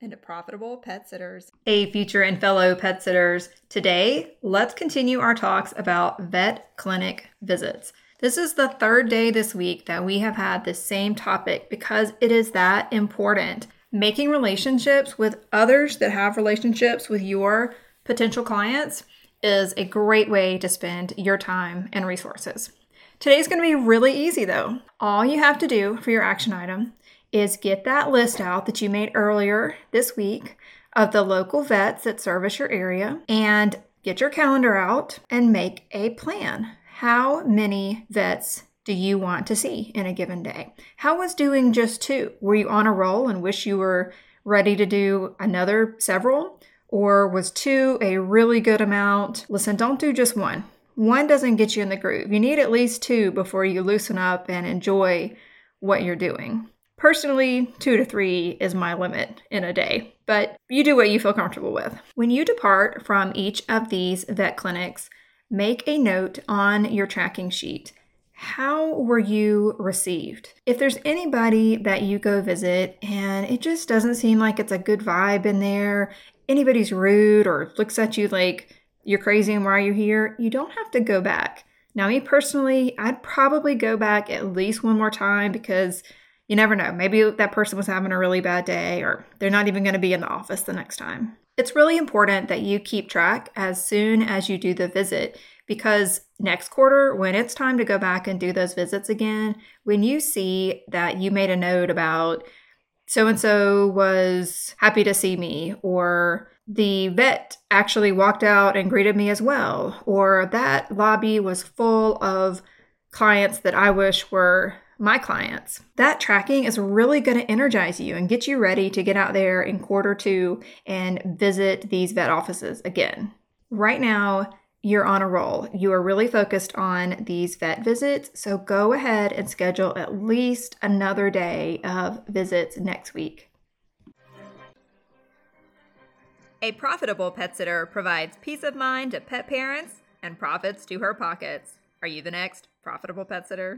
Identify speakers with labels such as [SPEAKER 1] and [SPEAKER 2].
[SPEAKER 1] into profitable pet sitters. Hey, future and fellow pet sitters. Today, let's continue our talks about vet clinic visits. This is the third day this week that we have had the same topic because it is that important. Making relationships with others that have relationships with your potential clients is a great way to spend your time and resources. Today's going to be really easy though. All you have to do for your action item is get that list out that you made earlier this week of the local vets that service your area and get your calendar out and make a plan. How many vets do you want to see in a given day? How was doing just two? Were you on a roll and wish you were ready to do another several? Or was two a really good amount? Listen, don't do just one one doesn't get you in the groove. You need at least two before you loosen up and enjoy what you're doing. Personally, two to three is my limit in a day, but you do what you feel comfortable with. When you depart from each of these vet clinics, make a note on your tracking sheet. How were you received? If there's anybody that you go visit and it just doesn't seem like it's a good vibe in there, anybody's rude or looks at you like you're crazy and why are you here, you don't have to go back. Now, me personally, I'd probably go back at least one more time because you never know. Maybe that person was having a really bad day or they're not even going to be in the office the next time. It's really important that you keep track as soon as you do the visit because next quarter, when it's time to go back and do those visits again, when you see that you made a note about so and so was happy to see me or the vet actually walked out and greeted me as well, or that lobby was full of clients that I wish were my clients. That tracking is really going to energize you and get you ready to get out there in quarter two and visit these vet offices again. Right now, you're on a roll. You are really focused on these vet visits, so go ahead and schedule at least another day of visits next week. A profitable pet sitter provides peace of mind to pet parents and profits to her pockets. Are you the next profitable pet sitter?